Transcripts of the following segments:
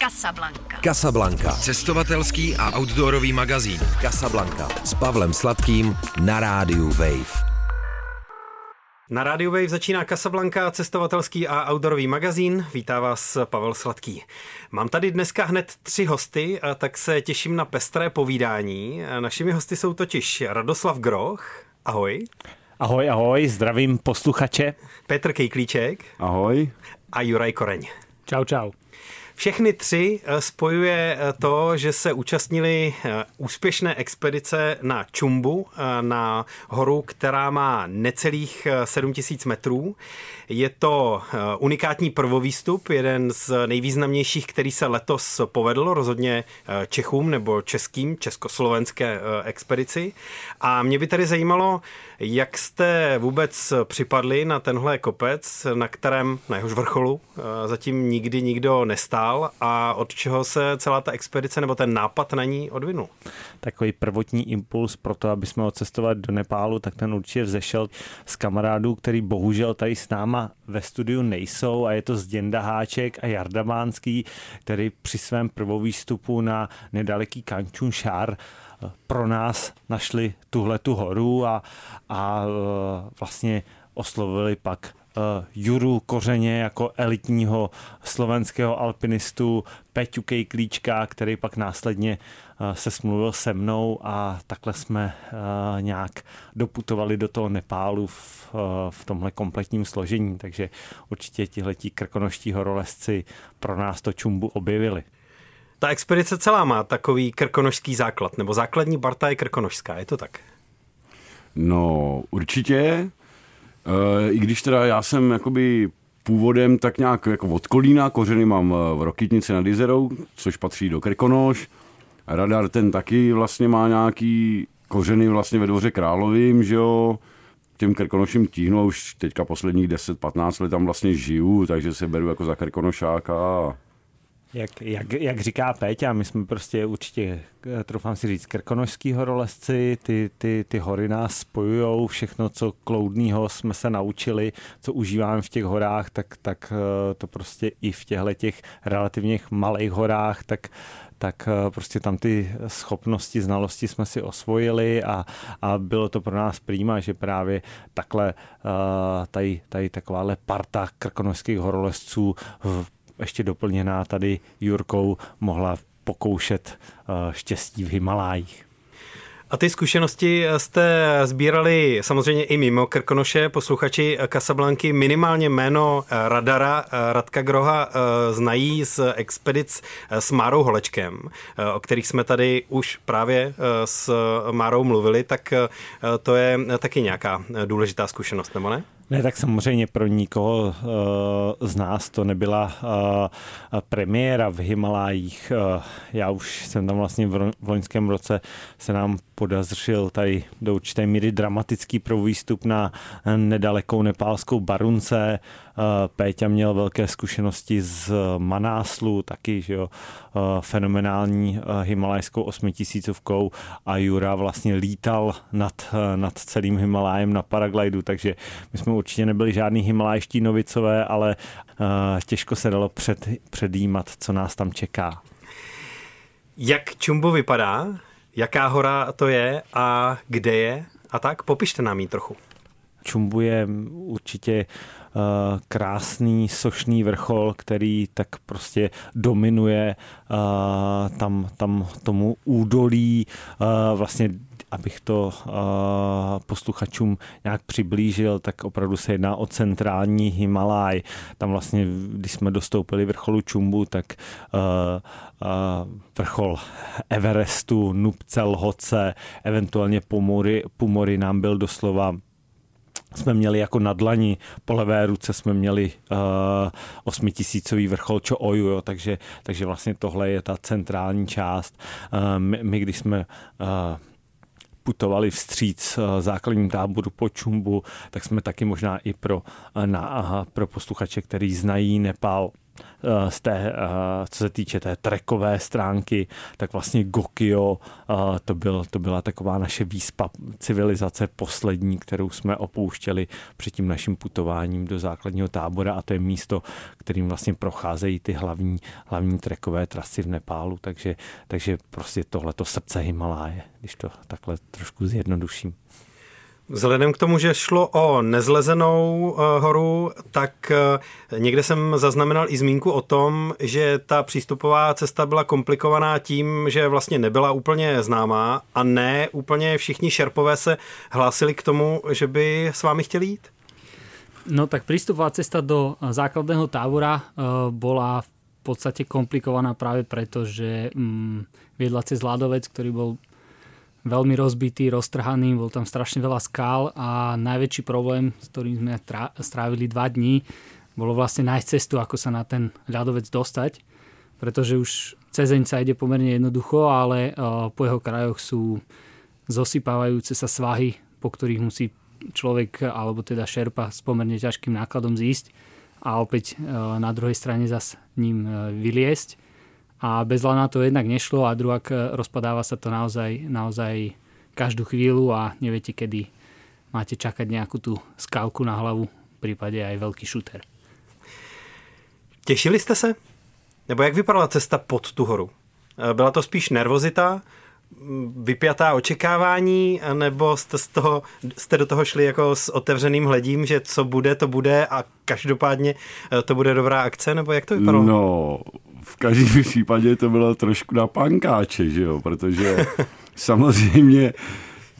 Casablanca. Casablanca. Cestovatelský a outdoorový magazín. Casablanca. S Pavlem Sladkým na rádiu Wave. Na Radio Wave začíná Casablanca, cestovatelský a outdoorový magazín. Vítá vás Pavel Sladký. Mám tady dneska hned tři hosty, a tak se těším na pestré povídání. Našimi hosty jsou totiž Radoslav Groch. Ahoj. Ahoj, ahoj, zdravím posluchače. Petr Kejklíček. Ahoj. A Juraj Koreň. Čau, čau. Všechny tři eh, spojuje eh, to, že se účastnili eh, úspěšné expedice na Čumbu, na horu, která má necelých 7000 metrů. Je to unikátní prvovýstup, jeden z nejvýznamnějších, který se letos povedl, rozhodně Čechům nebo českým, československé expedici. A mě by tady zajímalo, jak jste vůbec připadli na tenhle kopec, na kterém, na jehož vrcholu, zatím nikdy nikdo nestál a od čeho se celá ta expedice nebo ten nápad na ní odvinul? Takový prvotní impuls pro to, aby jsme odcestovali do Nepálu, tak ten určitě vzešel z kamarádů, který bohužel tady s náma ve studiu nejsou a je to Zděnda Háček a Jarda Mánský, který při svém prvovýstupu na nedaleký Kančun Šár eh, pro nás našli tuhle tu horu a, a eh, vlastně oslovili pak uh, Juru Kořeně jako elitního slovenského alpinistu, Peťu Kejklíčka, který pak následně uh, se smluvil se mnou a takhle jsme nějak doputovali do toho Nepálu v, v tomhle kompletním složení, takže určitě tihleti krkonoští horolezci pro nás to čumbu objevili. Ta expedice celá má takový krkonožský základ, nebo základní barta je krkonožská, je to tak? No, určitě. Eh, I když teda já jsem jakoby původem tak nějak jako od Kolína, kořeny mám v Rokitnici nad Izerou, což patří do Krkonoš. Radar ten taky vlastně má nějaký kořeny vlastně ve dvoře Královým, že jo, těm Krkonoším tíhnu už teďka posledních 10-15 let tam vlastně žiju, takže se beru jako za Krkonošáka jak, jak, jak říká Péťa, my jsme prostě určitě, eh, troufám si říct, krkonožský horolezci, ty, ty, ty hory nás spojujou, všechno, co kloudného jsme se naučili, co užíváme v těch horách, tak, tak eh, to prostě i v těchto těch relativně malých horách, tak tak eh, prostě tam ty schopnosti, znalosti jsme si osvojili a, a bylo to pro nás prýma, že právě takhle tady, tady takováhle parta krkonožských horolezců v ještě doplněná tady Jurkou, mohla pokoušet eh, štěstí v Himalájích. A ty zkušenosti jste sbírali samozřejmě i mimo Krkonoše, posluchači Casablanky. Minimálně jméno Radara Radka Groha eh, znají z expedic s Márou Holečkem, eh, o kterých jsme tady už právě s Márou mluvili, tak to je taky nějaká důležitá zkušenost, nebo ne? Ne, tak samozřejmě pro nikoho uh, z nás to nebyla uh, premiéra v Himalájích. Uh, já už jsem tam vlastně v, v loňském roce se nám podařil tady do určité míry dramatický provýstup na nedalekou nepálskou Barunce. Eh, Péťa měl velké zkušenosti z Manáslu, taky že jo, eh, fenomenální eh, himalajskou osmitisícovkou a Jura vlastně lítal nad, nad celým Himalájem na paraglidu, takže my jsme určitě nebyli žádný himalajští novicové, ale těžko se dalo před, předjímat, co nás tam čeká. Jak Čumbo vypadá? Jaká hora to je a kde je? A tak popište nám ji trochu. Čumbu je určitě uh, krásný, sošný vrchol, který tak prostě dominuje uh, tam, tam tomu údolí, uh, vlastně abych to posluchačům nějak přiblížil, tak opravdu se jedná o centrální Himalaj. Tam vlastně, když jsme dostoupili vrcholu Čumbu, tak vrchol Everestu, Nupce, Lhoce, eventuálně Pomory, Pomory nám byl doslova jsme měli jako na dlani, po levé ruce jsme měli uh, osmitisícový vrchol Čo Oju, jo, takže, takže vlastně tohle je ta centrální část. Uh, my, my, když jsme uh, putovali vstříc základním táboru po Čumbu, tak jsme taky možná i pro, na, pro posluchače, který znají Nepal, z té, co se týče té trekové stránky, tak vlastně Gokio to, byl, to byla taková naše výspa civilizace poslední, kterou jsme opouštěli před tím naším putováním do základního tábora a to je místo, kterým vlastně procházejí ty hlavní, hlavní trekové trasy v Nepálu, takže, takže prostě tohleto srdce Himaláje, když to takhle trošku zjednoduším. Vzhledem k tomu, že šlo o nezlezenou eh, horu, tak eh, někde jsem zaznamenal i zmínku o tom, že ta přístupová cesta byla komplikovaná tím, že vlastně nebyla úplně známá a ne úplně všichni šerpové se hlásili k tomu, že by s vámi chtěli jít? No tak prístupová cesta do základného tábora eh, bola v podstate komplikovaná práve preto, že mm, viedla cez ľadovec, ktorý bol veľmi rozbitý, roztrhaný, bol tam strašne veľa skál a najväčší problém, s ktorým sme strávili dva dní, bolo vlastne nájsť cestu, ako sa na ten ľadovec dostať, pretože už cezeň sa ide pomerne jednoducho, ale po jeho krajoch sú zosypávajúce sa svahy, po ktorých musí človek, alebo teda šerpa s pomerne ťažkým nákladom zísť a opäť na druhej strane zas ním vyliesť a bez lana to jednak nešlo a druhak e, rozpadáva sa to naozaj, naozaj každú chvíľu a neviete, kedy máte čakať nejakú tú skalku na hlavu, v prípade aj veľký šuter. Těšili jste se? Nebo jak vypadala cesta pod tu horu? E, byla to spíš nervozita, vypjatá očekávání, nebo jste, z toho, jste do toho šli jako s otevřeným hledím, že co bude, to bude a každopádně e, to bude dobrá akce, nebo jak to vypadalo? No, v každém případě to bylo trošku na pankáče, že jo, protože samozřejmě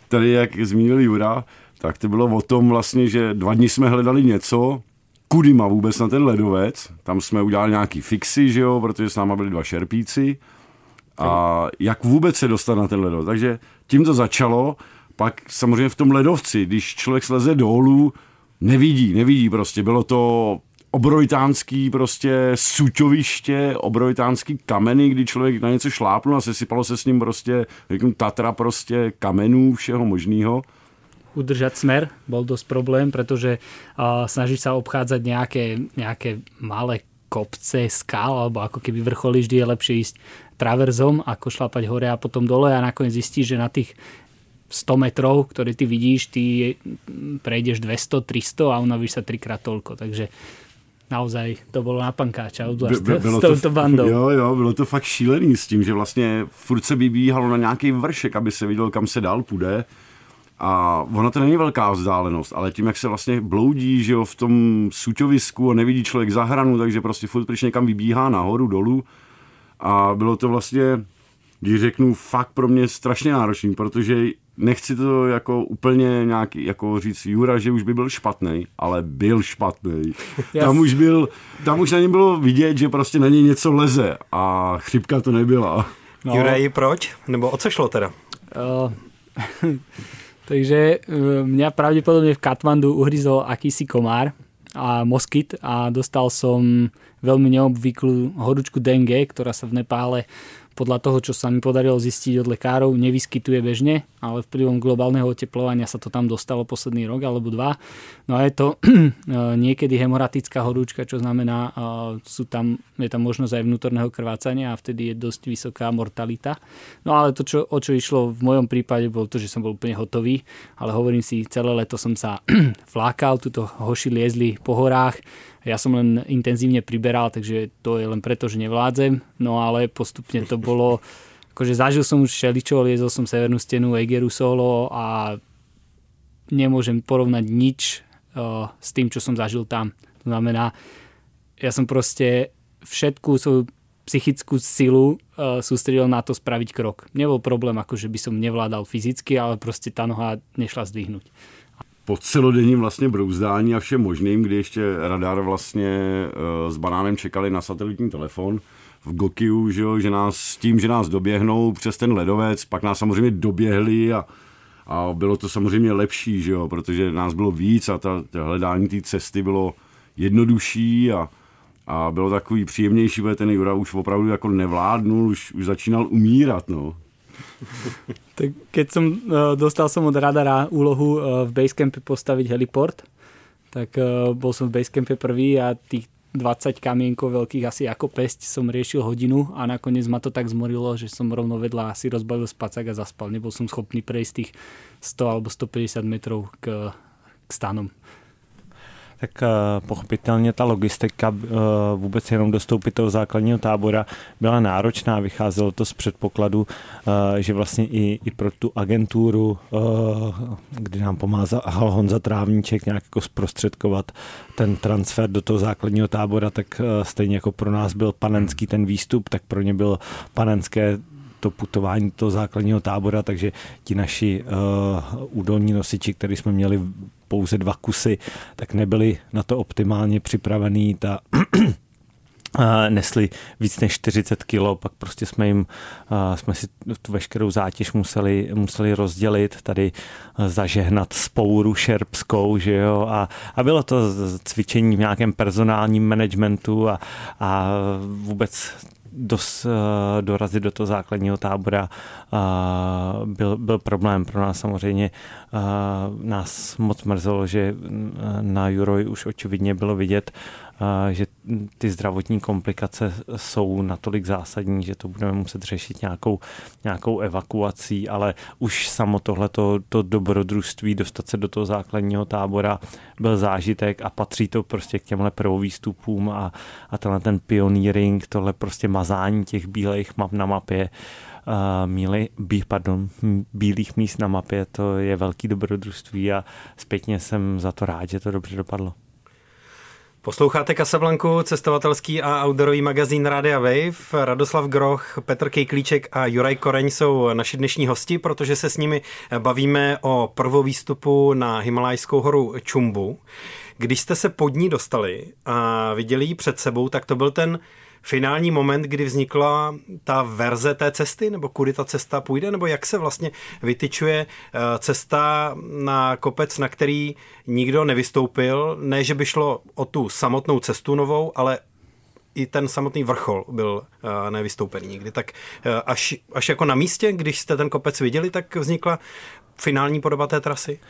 tady, jak zmínil Jura, tak to bylo o tom vlastně, že dva dny jsme hledali něco, kudy má vůbec na ten ledovec, tam jsme udělali nějaký fixy, že jo, protože s náma byli dva šerpíci. A jak vůbec se dostat na ten ledovec. Takže tím to začalo, pak samozřejmě v tom ledovci, když člověk sleze dolů, nevidí, nevidí prostě, bylo to obrovitánský prostě suťoviště, obrovitánský kameny, kdy člověk na něco šlápnul a sesypalo se s ním prostě řeknu, Tatra prostě kamenů všeho možného. Udržať smer bol dosť problém, pretože uh, snažiť sa obchádzať nejaké, nejaké malé kopce, skál, alebo ako keby vrcholy, vždy je lepšie ísť traverzom, ako šlapať hore a potom dole a nakoniec zistíš, že na tých 100 metrov, ktoré ty vidíš, ty prejdeš 200, 300 a unavíš sa trikrát toľko. Takže naozaj to bylo na pankáča, obzvlášť By, bylo s touto to, bandou. Jo, jo, bylo to fakt šílený s tím, že vlastně furt se vybíhalo na nějaký vršek, aby se viděl, kam se dál půjde. A ono to není velká vzdálenost, ale tím, jak se vlastně bloudí že jo, v tom suťovisku a nevidí člověk za hranu, takže prostě furt když někam vybíhá nahoru, dolů. A bylo to vlastně, když řeknu, fakt pro mě strašně náročný, protože nechci to jako úplně nějak jako říct Jura, že už by byl špatný, ale byl špatný. Yes. Tam už byl, tam už na něm bylo vidět, že prostě na něj něco leze a chřipka to nebyla. No. Juraj, proč? Nebo o co šlo teda? Uh, takže uh, mňa pravdepodobne v Katmandu uhryzol akýsi komár a moskyt a dostal som veľmi neobvyklú horúčku dengue, ktorá sa v Nepále podľa toho, čo sa mi podarilo zistiť od lekárov, nevyskytuje bežne, ale vplyvom globálneho oteplovania sa to tam dostalo posledný rok alebo dva. No a je to niekedy hemoratická horúčka, čo znamená, sú tam, je tam možnosť aj vnútorného krvácania a vtedy je dosť vysoká mortalita. No ale to, čo, o čo išlo v mojom prípade, bolo to, že som bol úplne hotový, ale hovorím si, celé leto som sa flákal, tuto hoši liezli po horách, ja som len intenzívne priberal, takže to je len preto, že nevládzem. No ale postupne to bolo, akože zažil som už všeličo, liezol som severnú stenu Egeru solo a nemôžem porovnať nič uh, s tým, čo som zažil tam. To znamená, ja som proste všetku svoju psychickú silu uh, sústredil na to spraviť krok. Nebol problém, akože by som nevládal fyzicky, ale proste tá noha nešla zdvihnúť po celodenním vlastně brouzdání a všem možným, kdy ještě radar vlastně uh, s banánem čekali na satelitní telefon v Gokiu, že, jo, že nás s tím, že nás doběhnou přes ten ledovec, pak nás samozřejmě doběhli a, a bylo to samozřejmě lepší, že jo, protože nás bylo víc a ta, ta hledání té cesty bylo jednodušší a, a bylo takový příjemnější, protože ten Jura už opravdu jako nevládnul, už, už začínal umírat, no. Tak keď som, uh, dostal som od radara úlohu uh, v Basecampe postaviť heliport, tak uh, bol som v Basecampe prvý a tých 20 kamienkov veľkých asi ako pesť som riešil hodinu a nakoniec ma to tak zmorilo, že som rovno vedľa si rozbalil spacák a zaspal. Nebol som schopný prejsť tých 100 alebo 150 metrov k, k stanom tak eh, pochopitelně ta logistika eh, vůbec jenom dostoupit toho základního tábora byla náročná. Vycházelo to z předpokladu, eh, že vlastně i, i pro tu agenturu, kdy nám pomáhal Honza Trávníček nějak jako zprostředkovat ten transfer do toho základního tábora, tak stejně jako pro nás byl panenský ten výstup, tak pro ně byl panenské to putování toho základního tábora, takže ti naši uh, údolní nosiči, který jsme měli pouze dva kusy, tak nebyli na to optimálně připravený. Ta nesli víc než 40 kg, pak prostě jsme jim, jsme si tu veškerou zátěž museli, museli rozdělit, tady zažehnat spouru šerpskou, že jo, a, a bylo to cvičení v nějakém personálním managementu a, a vůbec dos, eh, dorazit do toho základního tábora eh, byl, byl problém pro nás samozřejmě. Eh, nás moc mrzelo, že na Juroj už očividně bylo vidět, že ty zdravotní komplikace jsou natolik zásadní, že to budeme muset řešit nějakou, nějakou evakuací, ale už samo tohleto to dobrodružství, dostat se do toho základního tábora byl zážitek a patří to prostě k těmhle prvovýstupům a, a tenhle ten pioneering, tohle prostě mazání těch bílých map na mapě, uh, míli, bí, pardon, bílých míst na mapě, to je velký dobrodružství a zpětně jsem za to rád, že to dobře dopadlo. Posloucháte Kasablanku, cestovatelský a outdoorový magazín Radia Wave. Radoslav Groch, Petr Kejklíček a Juraj Koreň jsou naši dnešní hosti, protože se s nimi bavíme o prvovýstupu na Himalajskou horu Čumbu. Když jste se pod ní dostali a viděli ji před sebou, tak to byl ten finální moment, kdy vznikla ta verze té cesty, nebo kudy ta cesta půjde, nebo jak se vlastně vytyčuje eh, cesta na kopec, na který nikdo nevystoupil, ne, že by šlo o tu samotnou cestu novou, ale i ten samotný vrchol byl uh, nevystoupený nikdy. Tak uh, až, až jako na místě, když jste ten kopec viděli, tak vznikla finální podoba té trasy?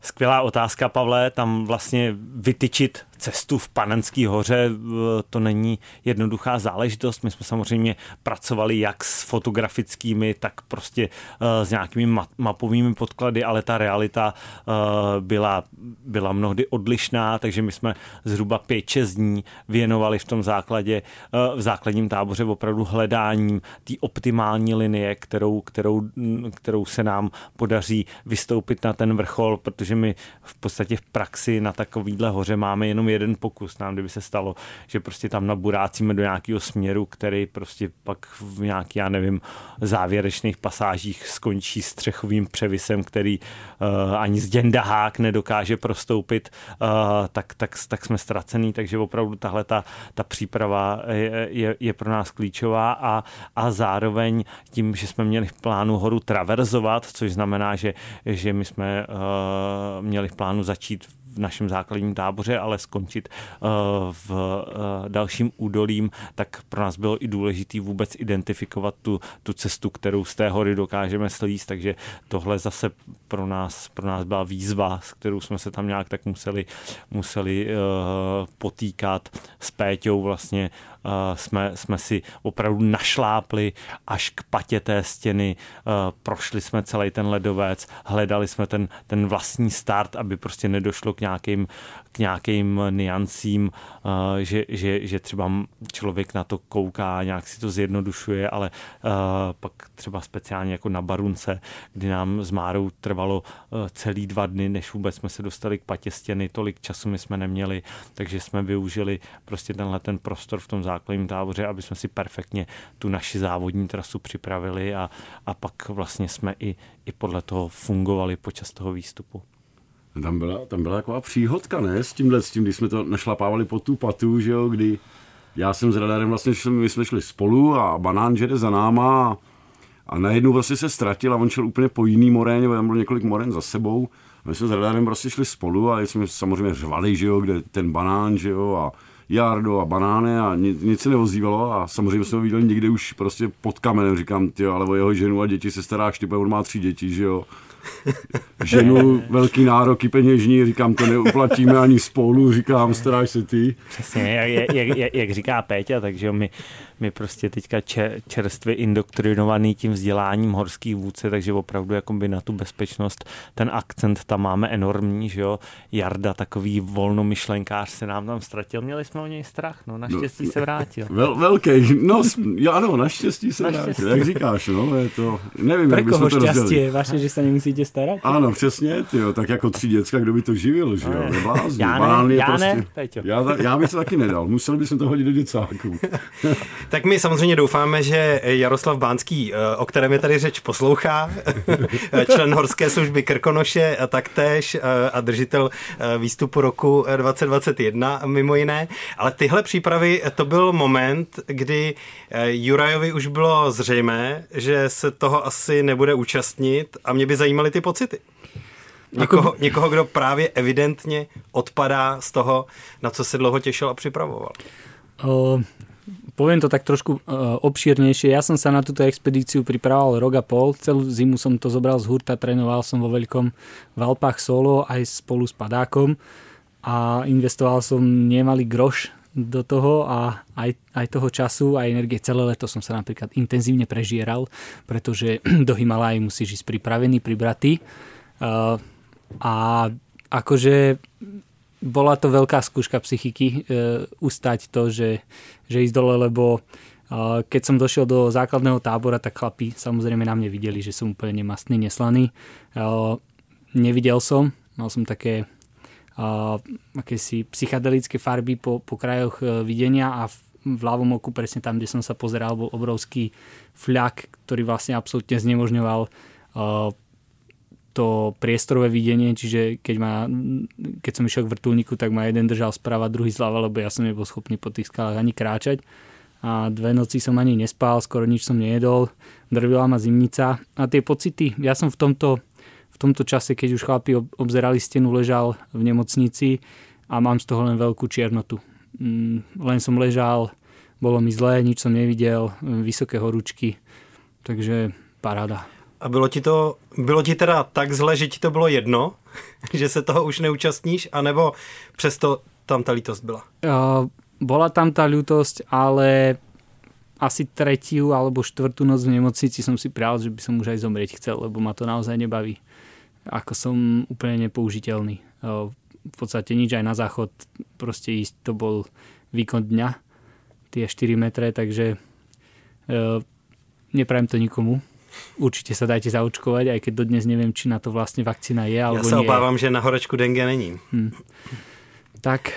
Skvělá otázka, Pavle. Tam vlastně vytyčit cestu v Panenské hoře, eh, to není jednoduchá záležitost. My jsme samozřejmě pracovali jak s fotografickými, tak prostě eh, s nějakými mapovými podklady, ale ta realita eh, byla, byla mnohdy odlišná, takže my jsme zhruba 5-6 dní věnovali v tom základě, v základním táboře opravdu hledáním té optimální linie, kterou, kterou, kterou se nám podaří vystoupit na ten vrchol, protože my v podstatě v praxi na takovýhle hoře máme jenom jeden pokus. Nám kdyby se stalo, že prostě tam naburácíme do nějakého směru, který prostě pak v nějaký, já nevím, závěrečných pasážích skončí střechovým převisem, který uh, ani z děndahák nedokáže prostoupit, uh, tak, tak, tak jsme ztracený, takže opravdu tahle ta, ta příprava je, je, je pro nás klíčová a, a zároveň tím, že jsme měli v plánu horu traverzovat, což znamená, že, že my jsme uh, měli v plánu začít v našem základním táboře, ale skončit eh, v eh, dalším údolím, tak pro nás bylo i důležité vůbec identifikovat tu, tu cestu, kterou z té hory dokážeme slíst, takže tohle zase pro nás, pro nás byla výzva, s kterou jsme se tam nějak tak museli, museli uh, potýkat s Péťou vlastně jsme, jsme si opravdu našlápli až k patě té stěny, uh, prošli jsme celý ten ledovec, hledali jsme ten, ten vlastní start, aby prostě nedošlo k nějakým, k nějakým niancím, eh, že, že, že třeba člověk na to kouká, nějak si to zjednodušuje, ale eh, pak třeba speciálně jako na Barunce, kdy nám s Márou trvalo eh, celý dva dny, než vůbec jsme se dostali k patě stěny, tolik času my jsme neměli, takže jsme využili prostě tenhle ten prostor v tom základním táboře, aby jsme si perfektně tu naši závodní trasu připravili a, a pak vlastně jsme i, i podle toho fungovali počas toho výstupu. Tam byla, tam byla taková příhodka, ne? S tímhle, s tím, když jsme to našlapávali po tu patu, že jo, kdy já jsem s radarem vlastně, my jsme šli spolu a banán jede za náma a, a najednou vlastně se ztratil a on šel úplně po jiný moréně, tam bylo několik moren za sebou. A my jsme s radarem prostě šli spolu a jsme samozřejmě řvali, že jo, kde ten banán, že jo, a jardo a banány a nic, nic se neozývalo a samozřejmě jsme ho viděli někde už prostě pod kamenem, říkám, ty, ale o jeho ženu a děti se stará štype, on má tři děti, že jo ženu velký nároky peněžní, říkám, to neuplatíme ani spolu, říkám, staráš se ty. Přesně, jak, jak, jak, jak říká Péťa, takže my, my prostě teďka čerstvě indoktrinovaný tím vzděláním horských vůdce, takže opravdu jakoby na tu bezpečnost ten akcent tam máme enormní, že jo. Jarda takový volnomyšlenkář se nám tam ztratil, měli jsme o něj strach, no naštěstí no, se vrátil. Vel, velký, no ano, naštěstí se naštěstí. vrátil, jak říkáš, no, je to, nevím, Pre jak bychom to je vaše, že se nemusíte starat? Ano, přesně, tyjo, tak jako tři děcka, kdo by to živil, že jo, no, já ne, já prostě, ne, Peťo. Já, já bych to taky nedal, museli bychom to hodit do děcáků. tak my samozřejmě doufáme, že Jaroslav Bánský, eh, o kterém je tady řeč, poslouchá, člen Horské služby Krkonoše a taktéž eh, a držitel eh, výstupu roku 2021 mimo jiné. Ale tyhle přípravy, to byl moment, kdy Jurajovi už bylo zřejmé, že se toho asi nebude účastnit a mě by zajímaly ty pocity. Někoho, někoho, kdo právě evidentně odpadá z toho, na co se dlouho těšil a připravoval. Uh, poviem to tak trošku uh, obšírnejšie. Ja som sa na túto expedíciu pripravoval rok a pol. Celú zimu som to zobral z hurta, trénoval som vo veľkom v Alpách solo aj spolu s padákom a investoval som nemalý groš do toho a aj, aj toho času a energie. Celé leto som sa napríklad intenzívne prežieral, pretože do Himalají musíš ísť pripravený, pribratý. Uh, a akože bola to veľká skúška psychiky e, ustať to, že, že ísť dole, lebo e, keď som došiel do základného tábora, tak chlapi samozrejme na mne videli, že som úplne nemastný, neslaný. Nevidel som, mal som také akési psychedelické farby po, po krajoch e, videnia a v, v ľavom oku, presne tam, kde som sa pozeral, bol obrovský fľak, ktorý vlastne absolútne znemožňoval e, to priestorové videnie, čiže keď, ma, keď som išiel k vrtulníku, tak ma jeden držal sprava, druhý zľava, lebo ja som nebol schopný po tých skalách ani kráčať. A dve noci som ani nespal, skoro nič som nejedol, drvila ma zimnica. A tie pocity, ja som v tomto, tomto čase, keď už chlapi obzerali stenu, ležal v nemocnici a mám z toho len veľkú čiernotu. Mm, len som ležal, bolo mi zlé, nič som nevidel, vysoké horúčky, takže paráda. A bylo ti to, bylo ti teda tak zle, že ti to bylo jedno, že se toho už neúčastníš, anebo přesto tam ta lítost byla? Uh, bola tam tá ľutosť, ale asi tretiu alebo štvrtú noc v nemocnici som si prial, že by som už aj zomrieť chcel, lebo ma to naozaj nebaví. Ako som úplne nepoužiteľný. V podstate nič aj na záchod, proste ísť, to bol výkon dňa, tie 4 metre, takže uh, neprajem to nikomu určite sa dajte zaočkovať, aj keď dodnes neviem, či na to vlastne vakcína je alebo Já se obávám, že na horečku dengue není. Hmm. Tak.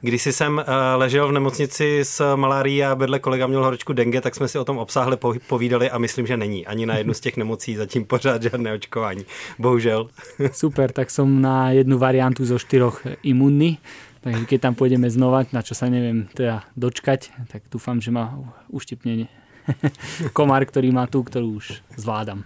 Když jsem uh, ležel v nemocnici s malárií a vedle kolega měl horečku dengue, tak jsme si o tom obsáhle povídali a myslím, že není. Ani na jednu z těch nemocí zatím pořád žádné očkování. Bohužel. Super, tak som na jednu variantu zo štyroch imunný. Takže keď tam pôjdeme znova, na čo sa neviem teda dočkať, tak dúfam, že ma uštipne komár, který má tu, kterou už zvládám.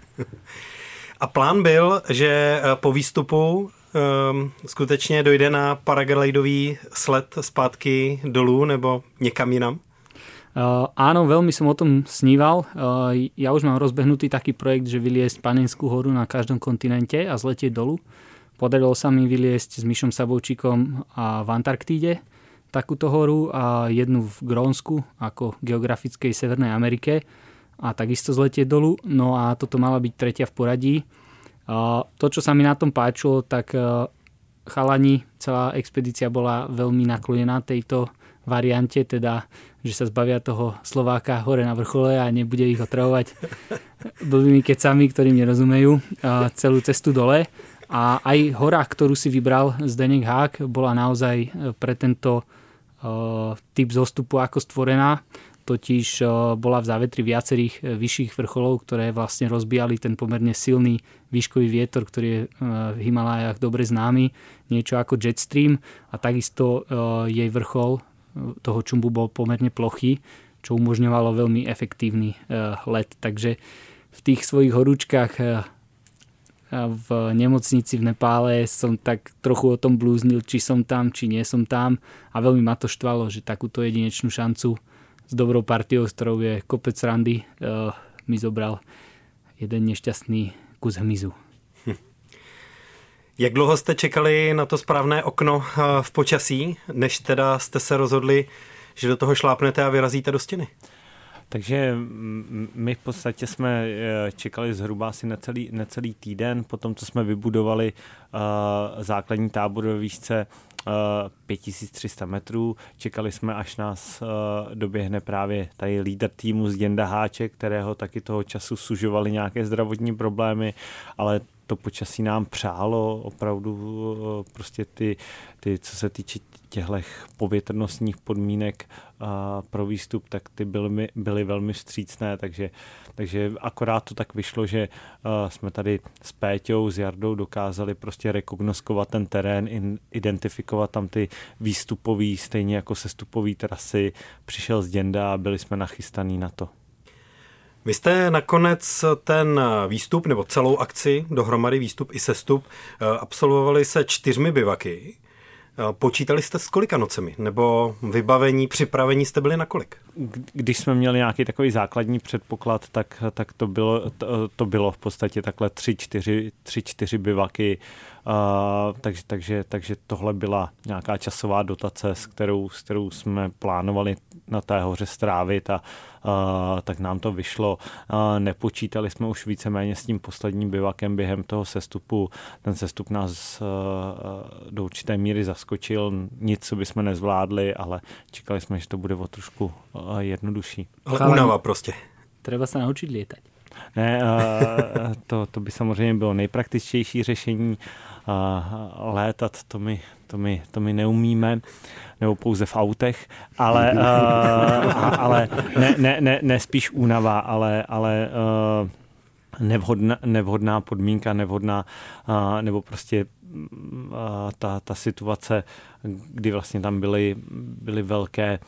A plán byl, že eh, po výstupu um, skutečně dojde na paraglidový sled zpátky dolů nebo někam jinam? Uh, áno, veľmi som o tom sníval. Uh, ja už mám rozbehnutý taký projekt, že vyliesť Panenskú horu na každom kontinente a zletieť dolu. Podarilo sa mi vyliesť s Myšom Sabovčíkom a v Antarktíde takúto horu a jednu v Grónsku ako geografickej Severnej Amerike a takisto zletieť dolu. No a toto mala byť tretia v poradí. To, čo sa mi na tom páčilo, tak e, chalani, celá expedícia bola veľmi naklonená tejto variante, teda, že sa zbavia toho Slováka hore na vrchole a nebude ich otravovať blbými kecami, ktorým nerozumejú celú cestu dole. A aj hora, ktorú si vybral Zdenek Hák, bola naozaj e, pre tento typ zostupu ako stvorená, totiž eh, bola v závetri viacerých eh, vyšších vrcholov, ktoré vlastne rozbíjali ten pomerne silný výškový vietor, ktorý je v Himalájach dobre známy, niečo ako Jetstream a takisto jej vrchol toho čumbu bol pomerne plochý, čo umožňovalo veľmi efektívny let. Takže v tých svojich horúčkach v nemocnici v Nepále som tak trochu o tom blúznil, či som tam, či nie som tam a veľmi ma to štvalo, že takúto jedinečnú šancu s dobrou partiou, s ktorou je kopec randy, uh, mi zobral jeden nešťastný kus hmyzu. Jak dlouho jste čekali na to správné okno eh, v počasí, než teda jste se rozhodli, že do toho šlápnete a vyrazíte do stěny? Takže my v podstatě jsme eh, čekali zhruba asi necelý, necelý týden po tom, co jsme vybudovali uh, základní tábor ve výšce uh, 5300 metrů. Čekali jsme, až nás doběhne právě tady lídr týmu z Jenda Háček, kterého taky toho času sužovali nějaké zdravotní problémy, ale to počasí nám přálo opravdu prostě ty, ty co se týče těchto povětrnostních podmínek pro výstup, tak ty byly, byly velmi vstřícné, takže, takže akorát to tak vyšlo, že jsme tady s Péťou, s Jardou dokázali prostě rekognoskovat ten terén, identifikovat tam ty výstupové, stejně jako sestupové trasy, přišel z Děnda a byli jsme nachystaní na to. Vy jste nakonec ten výstup nebo celou akci, dohromady výstup i sestup, absolvovali se čtyřmi bivaky. Počítali jste s kolika nocemi? Nebo vybavení, připravení jste byli na kolik? Když jsme měli nějaký takový základní předpoklad, tak, tak to, bylo, to, to bylo v podstatě takhle tři, čtyři, tři, čtyři bivaky. Takže, takže, takže tohle byla nějaká časová dotace, s kterou, s kterou jsme plánovali na té hoře strávit a uh, tak nám to vyšlo. Uh, nepočítali jsme už víceméně s tím posledním bivakem během toho sestupu. Ten sestup nás uh, do určité míry zaskočil. Nic, co bychom nezvládli, ale čekali jsme, že to bude o trošku uh, jednodušší. Ale únava prostě. Treba se naučit létat. Ne, uh, to, to by samozřejmě bylo nejpraktičtější řešení. Uh, létat to my, to, my, to my neumíme, nebo pouze v autech, ale, uh, ale ne, ne, ne, ne spíš únava, ale, ale uh, nevhodná, nevhodná podmínka, nevhodná, uh, nebo prostě ta, ta situace, kdy vlastně tam byly, byly velké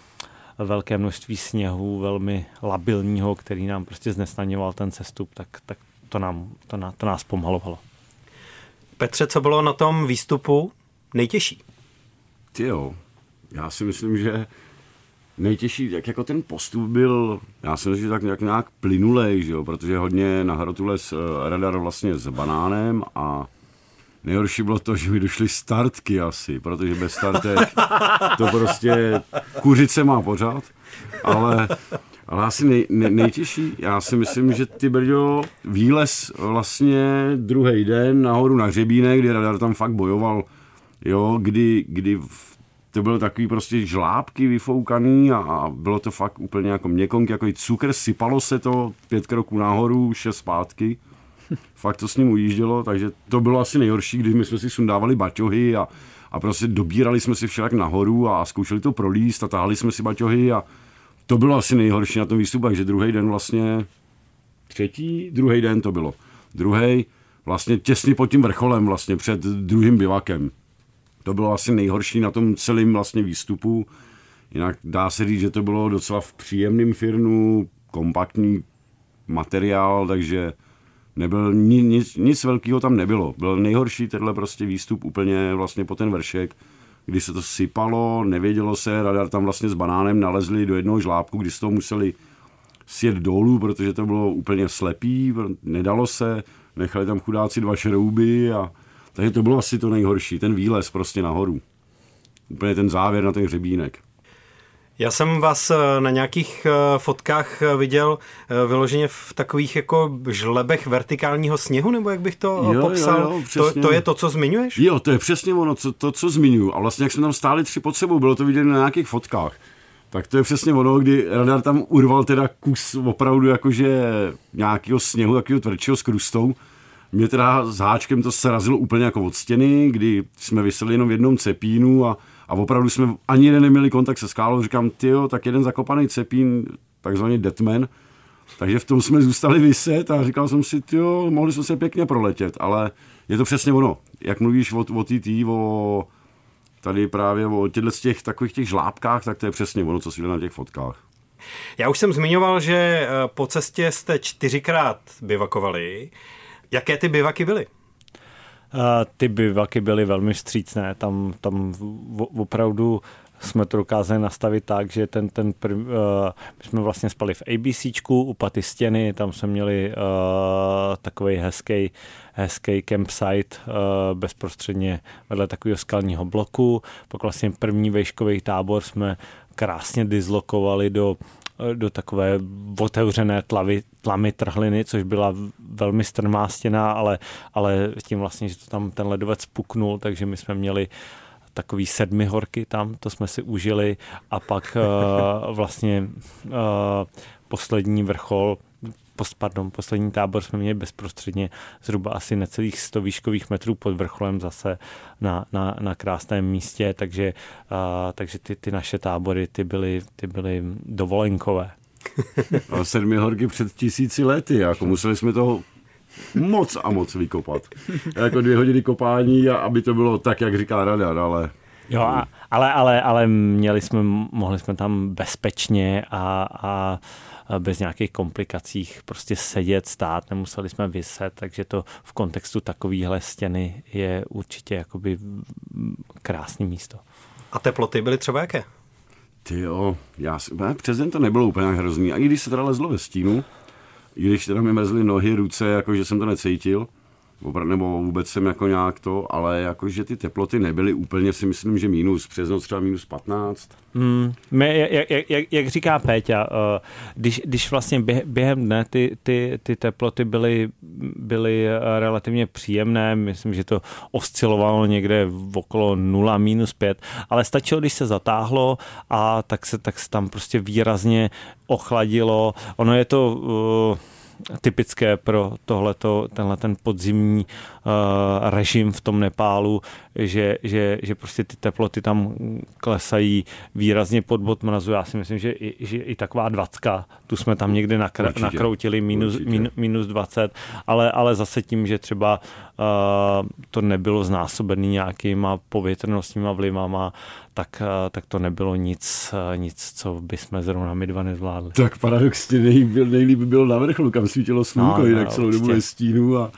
velké množství sněhu, velmi labilního, který nám prostě znesnaňoval ten cestup, tak, tak to, nám, to, na, to nás pomalovalo. Petře, co bylo na tom výstupu nejtěžší? Ty jo, já si myslím, že nejtěžší, jak jako ten postup byl, já si myslím, že tak nějak, nějak plynulej, že jo, protože hodně na Hrotules eh, radar vlastně s banánem a nejhorší bylo to, že mi došly startky asi, protože bez startek to prostě kuřice má pořád, ale, ale asi nej, nej, nejtěžší, já si myslím, že ty brďo, výlez vlastně druhý den nahoru na hřebínek, kdy radar tam fakt bojoval, jo, kdy, kdy to bylo takový prostě žlábky vyfoukaný a, a bylo to fakt úplně jako měkonk, jako i cukr, sypalo se to pět kroků nahoru, šest zpátky. Fakt to s ním ujíždělo, takže to bylo asi nejhorší, když my jsme si sundávali baťohy a, a prostě dobírali jsme si všelak nahoru a zkoušeli to prolíst a táhli jsme si baťohy a to bylo asi nejhorší na tom výstupu, takže druhý den vlastně, třetí, druhý den to bylo. Druhý vlastně těsně pod tím vrcholem, vlastně před druhým bivakem. To bylo asi nejhorší na tom celém vlastně výstupu. Jinak dá se říct, že to bylo docela v příjemném firnu, kompaktní materiál, takže nebyl nic, nic velkého tam nebylo. Byl nejhorší tenhle prostě výstup úplně vlastně po ten vršek, kdy se to sypalo, nevědělo se, radar tam vlastně s banánem nalezli do jednoho žlábku, kdy z toho museli sjet dolů, protože to bylo úplně slepý, nedalo se, nechali tam chudáci dva šrouby a takže to bylo asi to nejhorší, ten výlez prostě nahoru. Úplně ten závěr na ten hřebínek. Já jsem vás eh, na nějakých eh, fotkách eh, viděl vyloženě v takových jako žlebech vertikálního sněhu, nebo jak bych to jo, popsal. Jo, jo, to, to je to, co zmiňuješ? Jo, to je přesně ono, co, to, co zmiňuji. A vlastně, jak jsme tam stáli tři pod sebou, bylo to vidět na nějakých fotkách. Tak to je přesně ono, kdy radar tam urval teda kus opravdu jakože nějakého sněhu, takového tvrdšího s krustou. Mě teda s háčkem to srazilo úplně jako od stěny, kdy jsme vyseli jenom v jednom cepínu a a opravdu jsme ani jeden neměli kontakt se skálou. Říkám, ty tak jeden zakopaný cepín, takzvaný deadman, takže v tom jsme zůstali vyset a říkal jsem si, ty mohli jsme se pěkně proletět, ale je to přesně ono. Jak mluvíš o, o TT, o tady právě o těchto těch takových těch žlábkách, tak to je přesně ono, co si na těch fotkách. Já už jsem zmiňoval, že eh, po cestě jste čtyřikrát bivakovali. Jaké ty bivaky byly? Ty bivaky byly velmi vstřícné, tam, tam opravdu jsme to dokázali nastavit tak, že ten, ten prv, uh, my jsme vlastně spali v ABCčku u paty stěny, tam jsme měli uh, takový hezký, hezký campsite uh, bezprostředně vedle takového skalního bloku. Pak vlastně první vejškový tábor jsme krásně dislokovali do do takové otevřené tlavy, tlamy trhliny, což byla velmi strmá stěna, ale, ale tím vlastně, že to tam ten ledovec puknul, takže my jsme měli takový sedmi horky tam, to jsme si užili. A pak uh, vlastně uh, poslední vrchol post, pardon, poslední tábor jsme měli bezprostředně zhruba asi necelých 100 výškových metrů pod vrcholem zase na, na, na krásném místě, takže, uh, takže ty, ty naše tábory ty byly, ty byly dovolenkové. A sedmi horky před tisíci lety, jako museli jsme toho moc a moc vykopat. Jako dvě hodiny kopání, a aby to bylo tak, jak říká radar, ale Jo, a, ale, ale, ale měli jsme, mohli jsme tam bezpečně a, a bez nějakých komplikacích prostě sedět, stát, nemuseli jsme vyset, takže to v kontextu takovéhle stěny je určitě jakoby krásné místo. A teploty byly třeba jaké? Ty jo, já, přes den to nebylo úplně hrozný. A i když se teda lezlo ve stínu, i když teda mi mrzly nohy, ruce, jakože jsem to necítil, nebo vůbec jsem jako nějak to, ale jakože ty teploty nebyly úplně, si myslím, že minus, přes noc třeba minus 15. Hmm, my, jak, jak, jak říká Péťa, eh, když, když vlastně během dne ty, ty, ty teploty byly, byly eh, relativně příjemné, myslím, že to oscilovalo někde v okolo 0, minus 5, ale stačilo, když se zatáhlo a tak se, tak se tam prostě výrazně ochladilo. Ono je to... Uh, typické pro tohleto, tenhle ten podzimní uh, režim v tom Nepálu, že, že, že prostě ty teploty tam klesají výrazně pod bod mrazu. Já si myslím, že i, že i taková dvacka, tu jsme tam někdy nakra, Určitě. nakroutili minus, min, minus 20, ale, ale zase tím, že třeba uh, to nebylo znásobený nějakýma povětrnostníma vlivama, tak, uh, tak to nebylo nic, uh, nic, co by jsme zrovna my dva nezvládli. Tak paradoxně nejlíp, nejlíp by bylo na vrcholu, kam svítilo slunko, no, jinak no, celou dobu ve stínu a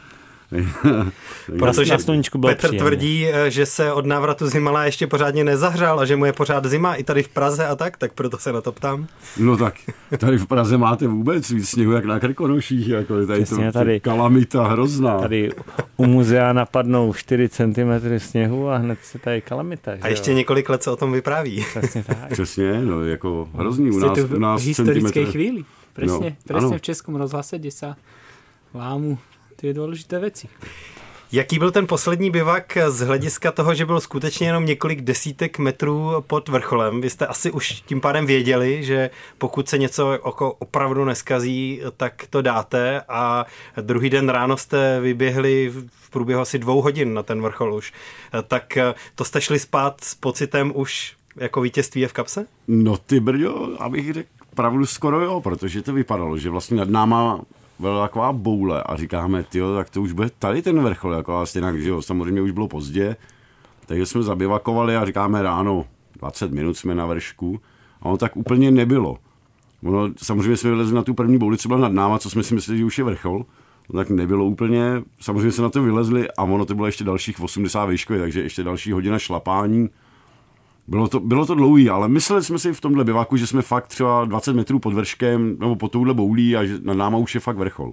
Protože Petr příjemný. tvrdí, eh, že se od návratu z Himala ještě pořádně nezahřál a že mu je pořád zima i tady v Praze a tak, tak proto se na to ptám. No tak, tady v Praze máte vůbec víc sněhu jak na Krkonoších, jako je tady Přesně, to tady, kalamita hrozná. Tady u muzea napadnou 4 cm sněhu a hned se tady kalamita. A ještě jo? několik let se o tom vypráví. Přesně tak. Přesně, no jako hrozný u nás. U nás v historické centimetr... chvíli. Přesně, no, přesně v Českém rozhlase, kde se lámu ty důležité věci. Jaký byl ten poslední bivak z hlediska toho, že byl skutečně jenom několik desítek metrů pod vrcholem? Vy jste asi už tím pádem věděli, že pokud se něco opravdu neskazí, tak to dáte a druhý den ráno jste vyběhli v průběhu asi dvou hodin na ten vrchol už. Tak to jste šli spát s pocitem už jako vítězství je v kapse? No ty brďo, abych řekl pravdu skoro jo, protože to vypadalo, že vlastně nad náma byla taková boule a říkáme, ty tak to už bude tady ten vrchol, jako a stejně, že jo, samozřejmě už bylo pozdě, takže jsme zabivakovali a říkáme ráno, 20 minut jsme na vršku. A ono tak úplně nebylo. Ono, samozřejmě jsme vylezli na tu první bouli, co byla nad náma, co jsme si mysleli, že už je vrchol, tak nebylo úplně, samozřejmě se na to vylezli a ono to bylo ještě dalších 80 výškově, takže ještě další hodina šlapání, bylo to, bylo to dlouhý, ale mysleli jsme si v tomhle bivaku, že jsme fakt třeba 20 metrů pod vrškem nebo pod touhle boulí a že na náma už je fakt vrchol.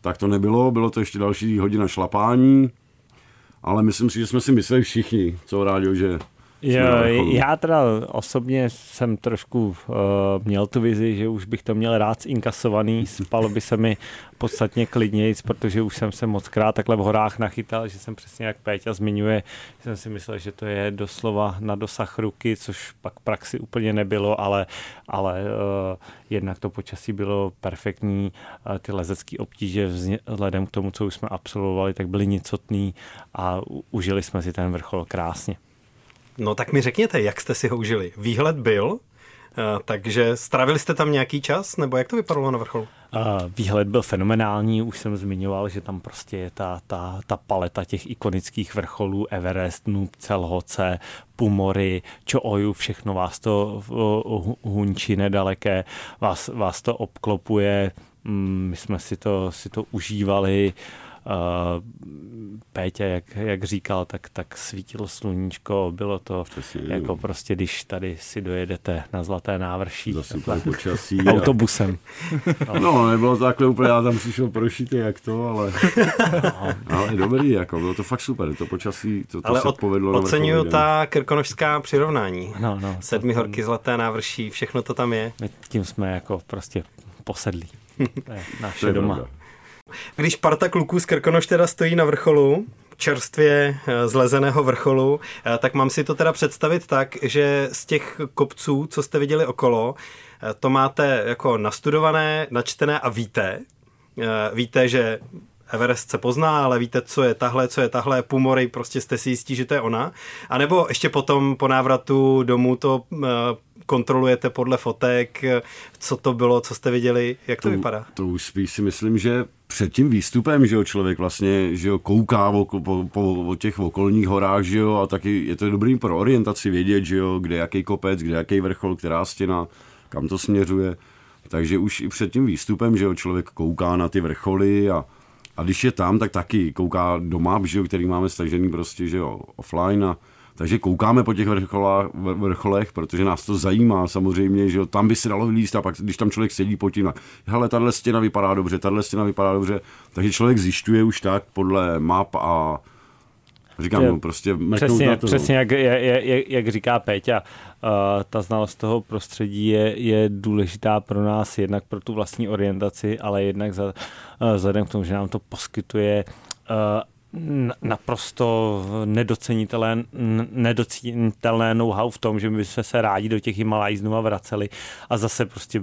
Tak to nebylo, bylo to ještě další hodina šlapání, ale myslím si, že jsme si mysleli všichni, co rádi, že Jo, já teda osobně jsem trošku uh, měl tu vizi, že už bych to měl rád zinkasovaný, spalo by se mi podstatně klidnějc, protože už jsem se moc krát takhle v horách nachytal, že jsem přesně jak Péťa zmiňuje, že jsem si myslel, že to je doslova na dosah ruky, což pak praxi úplně nebylo, ale, ale uh, jednak to počasí bylo perfektní, uh, ty lezecké obtíže vzhledem k tomu, co už jsme absolvovali, tak byly nicotný a užili jsme si ten vrchol krásně. No tak mi řekněte, jak jste si ho užili. Výhled byl, eh, takže strávili jste tam nějaký čas, nebo jak to vypadalo na vrcholu? Výhled byl fenomenální, už jsem zmiňoval, že tam prostě je ta, ta, ta paleta těch ikonických vrcholů, Everest, Nubce, Lhoce, Pumory, Čooju, všechno vás to hunčí nedaleké, vás, vás to obklopuje, mm, my jsme si to, si to užívali, Pétě, jak, jak říkal, tak, tak svítilo sluníčko, bylo to Přesně, jako jo. prostě, když tady si dojedete na Zlaté návrší takhle počasí. a- autobusem. No, nebylo to takhle úplně, já tam přišel prošitý jak to, ale, ale dobrý, jako bylo to fakt super, to počasí, to, to Ale se od, povedlo. oceňuju ta krkonožská přirovnání. No, no, to- Sedmi to- horky, zlaté návrší, všechno to tam je. My tím jsme jako prostě posedlí. To je To naše je doma. pravda. Když parta kluků z Krkonoš teda stojí na vrcholu, čerstvě eh, zlezeného vrcholu, eh, tak mám si to teda představit tak, že z těch kopců, co jste viděli okolo, eh, to máte jako nastudované, načtené a víte. Víte, že Everest se pozná, ale víte, co je tahle, co je tahle, Pumory, prostě jste si jistí, že to je ona. A nebo ještě potom po návratu domů to eh, kontrolujete podle fotek, co to bylo, co jste viděli, jak to, vypadá? To už spíš si myslím, že před tím výstupem, že jo, člověk vlastně, že jo, kouká o, po, po, o těch okolních horách, že jo, a taky je to dobrý pro orientaci vědět, že jo, kde jaký kopec, kde jaký vrchol, která stěna, kam to směřuje. Takže už i před tím výstupem, že jo, člověk kouká na ty vrcholy a, a když je tam, tak taky kouká do map, že jo, který máme stažený prostě, že jo, offline a takže koukáme po těch vrcholách, vr- vrcholech, protože nás to zajímá samozřejmě, že jo, tam by se dalo vylíst a pak, když tam člověk sedí pod tím, hele, tahle stěna vypadá dobře, tahle stěna vypadá dobře, takže člověk zjišťuje už tak podle map a říkám, Je- no, prostě Přesně, na to. no. přesně jak, jak, jak, říká Péťa, uh, ta znalost toho prostředí je, je důležitá pro nás, jednak pro tu vlastní orientaci, ale jednak za, uh, vzhledem k tomu, že nám to poskytuje uh, naprosto nedocenitelné, nedocenitelné know-how v tom, že my jsme se rádi do těch Himalají znova vraceli a zase prostě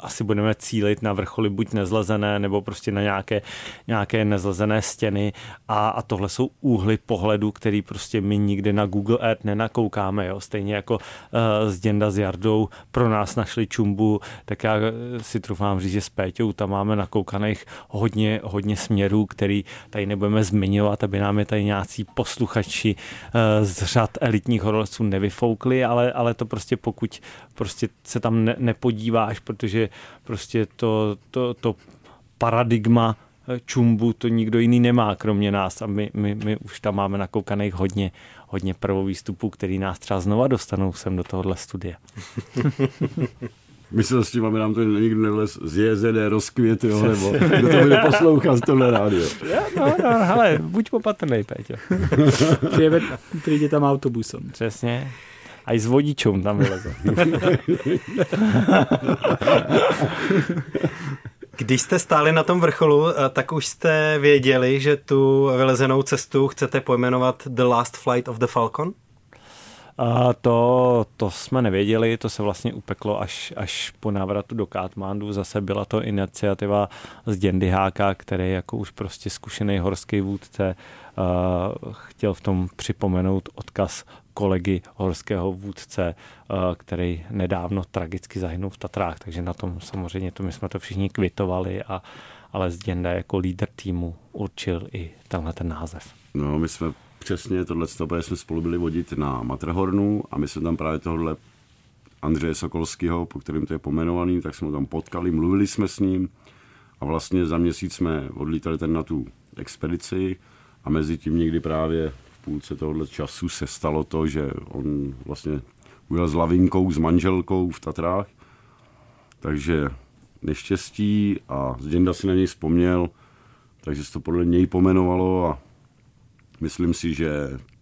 asi budeme cílit na vrcholy buď nezlezené, nebo prostě na nějaké, nějaké nezlezené stěny a, a tohle jsou úhly pohledu, který prostě my nikdy na Google Earth nenakoukáme, jo? stejně jako uh, s Děnda s Jardou pro nás našli čumbu, tak já eh, si trufám říct, že s Péťou tam máme nakoukaných hodně, hodně směrů, který tady nebudeme zmiňovat, aby nám je tady nějací posluchači uh, z řad elitních horolezců nevyfoukli, ale, ale to prostě pokud prostě se tam ne, nepodíváš, protože prostě to, to, to paradigma eh, čumbu to nikdo jiný nemá, kromě nás a my, my, my už tam máme nakoukaných hodně, hodně prvovýstupů, který nás třeba znova dostanou sem do tohohle studia. Myslel s tím, aby nám to nikdo nevlez z JZD rozkvět, jo, nebo kdo to bude poslouchat z tohle rádio. No, no, hele, buď opatrnej, Péťo. Přijede, príde tam autobusom. Přesně. A i s vodičům tam vyleze. Když jste stáli na tom vrcholu, eh, tak už jste věděli, že tu vylezenou cestu chcete pojmenovat The Last Flight of the Falcon? A to, to jsme nevěděli, to se vlastně upeklo až, až po návratu do Katmandu. Zase byla to iniciativa z Děndy Háka, který jako už prostě zkušený horský vůdce uh, chtěl v tom připomenout odkaz kolegy horského vůdce, uh, který nedávno tragicky zahynul v Tatrách, takže na tom samozřejmě to my jsme to všichni kvitovali, a, ale z Děnda jako lídr týmu určil i tenhle ten název. No, my jsme přesně tohle protože jsme spolu byli vodit na Matrhornu a my jsme tam právě tohle Andřeje Sokolského, po kterém to je pomenovaný, tak jsme ho tam potkali, mluvili jsme s ním a vlastně za měsíc jsme odlítali ten na tu expedici a mezi tím někdy právě v půlce tohohle času se stalo to, že on vlastně ujel s lavinkou, s manželkou v Tatrách, takže neštěstí a Zděnda si na něj vzpomněl, takže se to podle něj pomenovalo a myslím si, že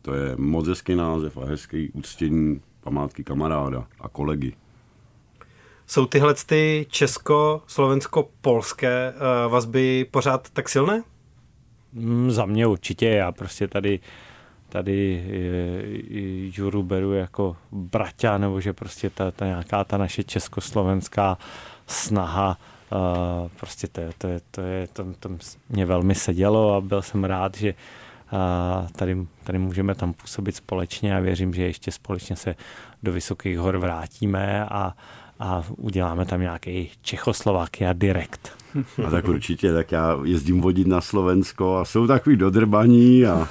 to je moc hezký název a hezký uctění památky kamaráda a kolegy. Jsou tyhle ty česko-slovensko-polské eh, vazby pořád tak silné? Mm, za mě určitě, já prostě tady tady eh, i Juru beru jako braťa, nebo že prostě ta, ta nějaká ta naše československá snaha, uh, prostě to, je- to, je, to, je, to, to mě velmi sedělo a byl jsem rád, že uh, tady, tady můžeme tam působit společně a věřím, že ještě společně se do Vysokých hor vrátíme a, a uděláme tam nějaký Čechoslovakia direkt. A tak určitě, tak já jezdím vodit na Slovensko a jsou takový dodrbaní a,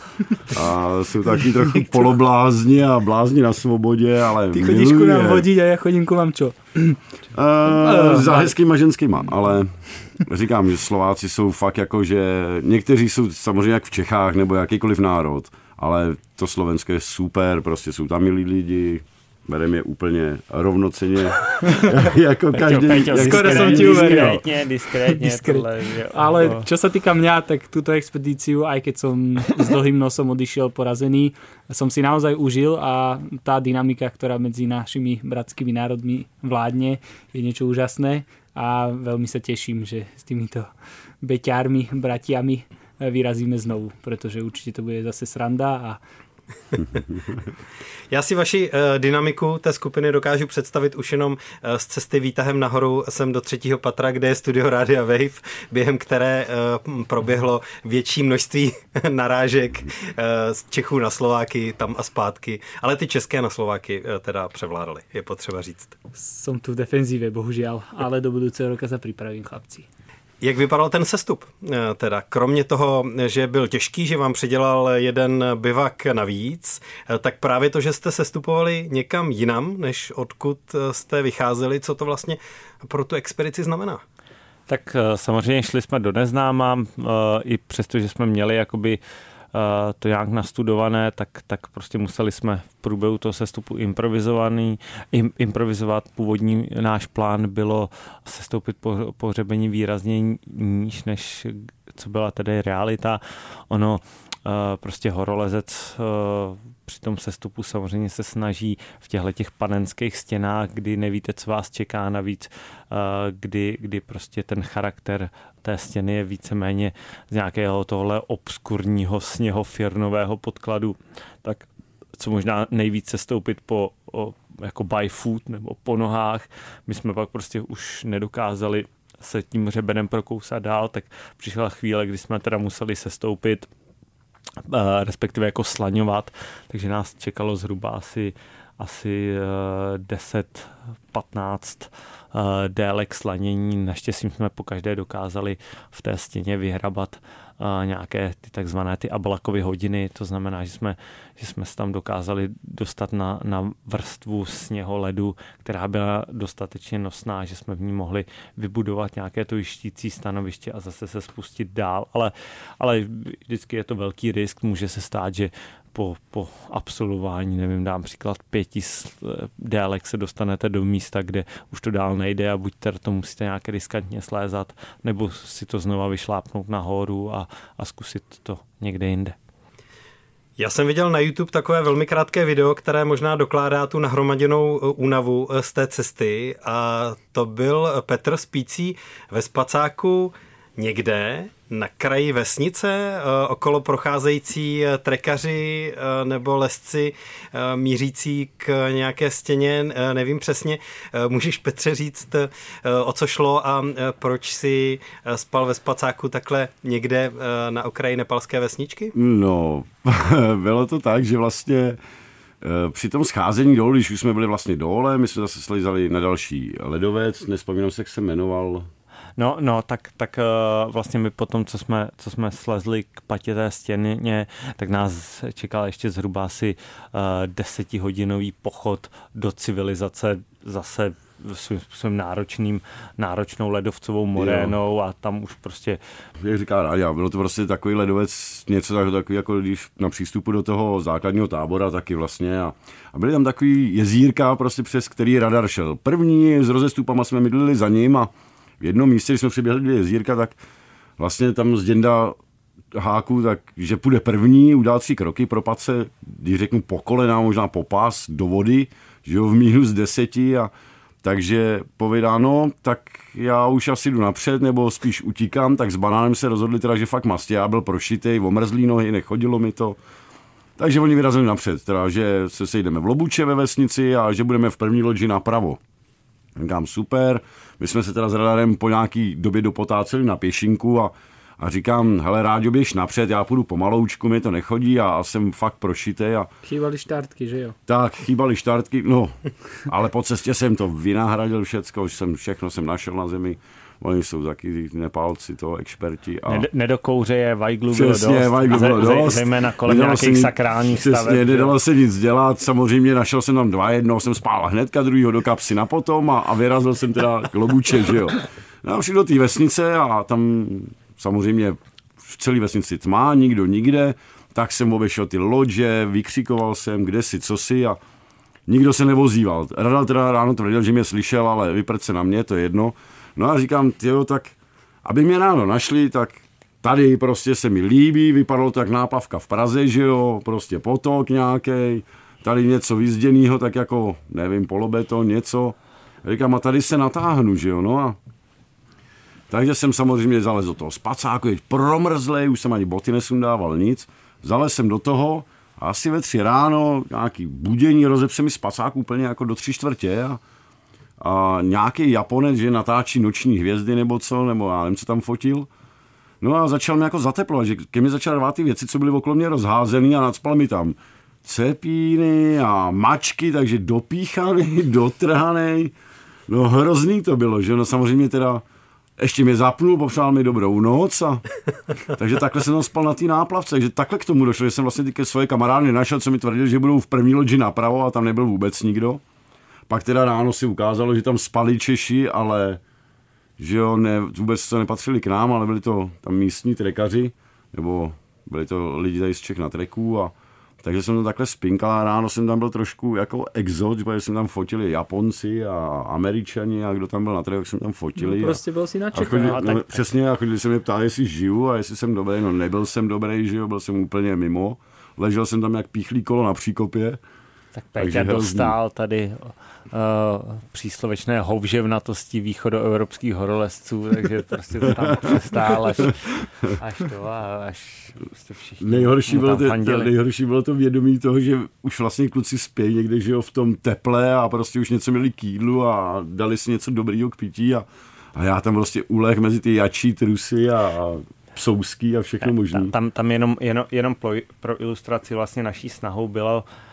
a jsou takový trochu poloblázni a blázni na svobodě, ale Ty chodíš ku nám vodit a já chodím ku vám čo? Uh, za hezkýma ženskýma, ale říkám, že Slováci jsou fakt jako, že někteří jsou samozřejmě jak v Čechách nebo jakýkoliv národ, ale to Slovensko je super, prostě jsou tam milí lidi, bereme je úplně rovnoceně, jako každý. Peťo, skoro som ti uveril. Diskrétně, diskrétně. Diskrétně. tohle, že- Ale čo sa týka mňa, tak túto expedíciu, aj keď som s dlhým nosom odišiel porazený, som si naozaj užil a tá dynamika, ktorá medzi našimi bratskými národmi vládne, je niečo úžasné a veľmi sa teším, že s týmito beťármi, bratiami vyrazíme znovu, pretože určite to bude zase sranda a Já si vaši uh, dynamiku té skupiny dokážu představit už jenom uh, z cesty výtahem nahoru sem do třetího patra, kde je studio Rádia Wave, během které uh, proběhlo větší množství narážek z Čechů na Slováky, tam a zpátky, ale ty české na Slováky teda převládaly, je potřeba říct. som tu v defenzíve, bohužiaľ, ale do budúceho roka sa pripravím, chlapci. Jak vypadal ten sestup? Eh, Teda, kromě toho, že byl těžký, že vám přidělal jeden bivak navíc, eh, tak právě to, že jste sestupovali někam jinam, než odkud eh, jste vycházeli, co to vlastně pro tu expedici znamená? Tak samozřejmě šli jsme do neznáma, i přesto, že jsme měli jakoby to nějak nastudované, tak, tak prostě museli jsme v průběhu toho sestupu improvizovaný, im, improvizovat. Původní náš plán bylo sestoupit po, po hřebení výrazně níž, než co byla tedy realita. Ono eh, prostě horolezec eh, při tom sestupu samozřejmě se snaží v těchto těch panenských stěnách, kdy nevíte, co vás čeká navíc, eh, kdy, kdy prostě ten charakter té stěny je víceméně z nějakého tohle obskurního sněhofirnového podkladu, tak co možná nejvíc sestoupit po o, jako by foot nebo po nohách. My jsme pak prostě už nedokázali se tím hřebenem prokousat dál, tak přišla chvíle, kdy jsme teda museli sestoupit eh, respektive jako slaňovat, takže nás čekalo zhruba asi asi eh, 10-15 eh, délek slanění. Naštěstí jsme po každé dokázali v té stěně vyhrabat eh, nějaké ty takzvané ty ablakovy hodiny, to znamená, že jsme, že jsme se tam dokázali dostat na, na vrstvu sněho ledu, která byla dostatečně nosná, že jsme v ní mohli vybudovat nějaké to jištící stanoviště a zase se spustit dál, ale, ale vždycky je to velký risk, může se stát, že po, po absolvování, nevím, dám příklad pěti sl- délek se dostanete do místa, kde už to dál nejde a buď teda to musíte nějak riskantně slézat, nebo si to znova vyšlápnout nahoru a, a zkusit to někde jinde. Já jsem viděl na YouTube takové velmi krátké video, které možná dokládá tu nahromaděnou eh, únavu eh, z té cesty a to byl Petr spící ve spacáku někde na kraji vesnice, eh, okolo procházející eh, trekaři eh, nebo lesci mířící k nějaké stěně, nevím přesně. Můžeš Petře říct, o co šlo a proč si spal ve spacáku takhle někde na okraji nepalské vesničky? No, bylo to tak, že vlastně při tom scházení dolů, když už jsme byli vlastně dole, my jsme zase slizali na další ledovec, nespomínám se, jak se jmenoval. No, no, tak, tak eh, vlastně my potom, co jsme, co jsme slezli k patě té stěně, tak nás čekal ještě zhruba asi eh, desetihodinový pochod do civilizace zase svým způsobem náročným, náročnou ledovcovou morénou a tam už prostě Jak říká Ráďa, bylo to prostě takový ledovec, něco tak, takový, jako když na přístupu do toho základního tábora taky vlastně. A, a byly tam takový jezírka, prostě přes který radar šel. První s rozestupama jsme mydlili za ním a v jednom místě, když jsme přiběhli dvě jezírka, tak vlastně tam z děnda háku, tak že půjde první, udělal tři kroky, propad se, když řeknu po kolena, možná po pás do vody, že jo, v minus deseti a takže povědá, no, tak já už asi jdu napřed, nebo spíš utíkám, tak s banánem se rozhodli teda, že fakt mastě, já byl prošitej, omrzlý nohy, nechodilo mi to. Takže oni vyrazili napřed, teda, že se sejdeme v Lobuče ve vesnici a že budeme v první loďi napravo. Říkám, super, my jsme se teda s radarem po nějaký době dopotáceli na pěšinku a, a říkám, hele, rádio běž napřed, já půjdu pomaloučku, mi to nechodí a, a jsem fakt prošitý. A... Chýbali štartky, že jo? Tak, chýbaly štartky, no, ale po cestě jsem to vynahradil všecko, už jsem, všechno jsem našel na zemi. Oni jsou taky Nepálci, to experti. A... Ned- Nedokouře je Vajglu bylo Přesně, dost. Vajglu bylo ze- dost. Zejména kolem Nedalo nějakých se nic- sakrálních Přesně, staveb. nedalo se nic dělat. Samozřejmě našel jsem tam dva, jednoho jsem spál hnedka, druhýho do kapsy na potom a, a vyrazil jsem teda k Lobuče, že jo. No šli do té vesnice a tam samozřejmě v celé vesnici tmá, nikdo nikde, tak jsem obešel ty lodže, vykřikoval jsem, kde si, co si a nikdo se nevozíval. Radal teda ráno tvrdil, že mě slyšel, ale vyprt se na mě, to je jedno. No a říkám, tyjo, tak aby mě ráno našli, tak tady prostě se mi líbí, vypadalo to jak nápavka v Praze, že jo, prostě potok nějaký, tady něco vyzděného, tak jako, nevím, polobeton, něco. Říkám, a tady se natáhnu, že jo, no a takže jsem samozřejmě zalez do toho spacáku, je promrzlej, už jsem ani boty nesundával, nic. Zalez jsem do toho a asi ve tři ráno nějaký budění, rozep se mi spacák úplně jako do tři čtvrtě a, a nějaký Japonec, že natáčí noční hvězdy nebo co, nebo já nevím, co tam fotil. No a začal mi jako zateplovat, že ke mně začal rvát ty věci, co byly okolo mě rozházený a nadspal mi tam cepíny a mačky, takže dopíchaný, dotrhaný. No hrozný to bylo, že no samozřejmě teda ještě mě zapnul, popřál mi dobrou noc a takže takhle jsem spal na té náplavce, takže takhle k tomu došlo, že jsem vlastně ty svoje kamarády našel, co mi tvrdili, že budou v první loďi napravo a tam nebyl vůbec nikdo. Pak teda ráno si ukázalo, že tam spali Češi, ale že jo, ne, vůbec to nepatřili k nám, ale byli to tam místní trekaři, nebo byli to lidi tady z Čech na treku a takže jsem to takhle spinkal a ráno jsem tam byl trošku jako exot, protože jsem tam fotili Japonci a Američani a kdo tam byl na treku, jsem tam fotili. No, a- prostě byl si na a Čechách. chodili, A no, tak, přesně, a chodili se mě ptát, jestli žiju a jestli jsem dobrý. No nebyl jsem dobrý, že jo, byl jsem úplně mimo. Ležel jsem tam jak píchlý kolo na příkopě. Tak Péťa dostal tady uh, příslovečné hovževnatosti východoevropských horolezců, takže prostě to tam přestál až, až to a až prostě všichni Nejhorší bylo, tam to, fandili. nejhorší bylo to vědomí toho, že už vlastně kluci spějí někde, že jo, v tom teple a prostě už něco měli k jídlu a dali si něco dobrýho k pití a, a já tam prostě uleh mezi ty jačí trusy a, psouský a všechno Ta- možný. Tam, tam jenom, jenom, jenom pro, pro ilustraci vlastně naší snahou bylo, eh,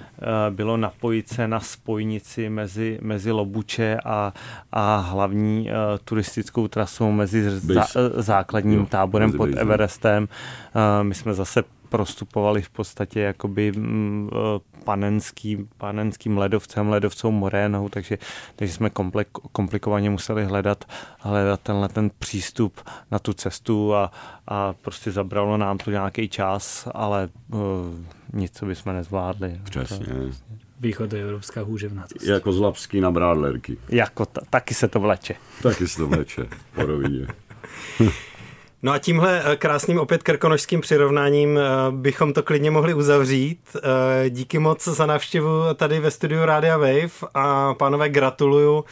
bylo napojit se na spojnici mezi, mezi Lobuče a, a hlavní uh, turistickou trasou mezi zá, eh, základním Jo, táborem pod. Everestem. Uh, my jsme zase prostupovali v podstatě jakoby mm, eh, panenským, panenským ledovcem, ledovcou morénou, takže, takže jsme komplik, komplikovaně museli hledat, hledat tenhle ten přístup na tu cestu a, a prostě zabralo nám to nějaký čas, ale uh, nic, co bychom nezvládli. Přesně. Východoevropská hůževnatost. Jako z Lapský na brádlerky. Jako ta, taky se to vleče. Taky se to vleče po rovině. No a tímhle eh, krásným opět krkonožským přirovnáním eh, bychom to klidně mohli uzavřít. Eh, Díky moc za návštěvu tady ve studiu Rádia Wave a pánové gratuluju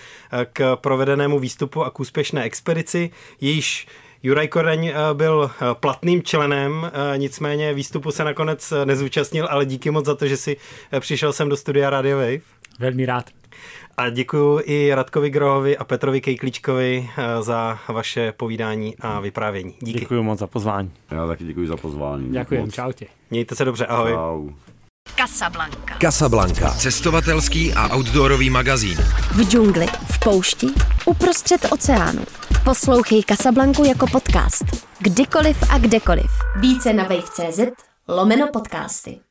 k provedenému výstupu a k úspěšné expedici. Jejíž Juraj Koreň byl platným členem, nicméně výstupu se nakonec nezúčastnil, ale díky moc za to, že si přišel sem do studia Radio Wave. Veľmi rád. A děkuji i Radkovi Grohovi a Petrovi Kejklíčkovi eh, za vaše povídání a vyprávění. Díky. Děkuji moc za pozvání. Já taky děkuji za pozvání. Ďakujem, Moc. čaute. Mějte se dobře, ahoj. Čau. Casablanca. Casablanca. Cestovatelský a outdoorový magazín. V džungli, v poušti, uprostřed oceánu. Poslouchej Casablanku jako podcast. Kdykoliv a kdekoliv. Více na wave.cz lomeno podcasty.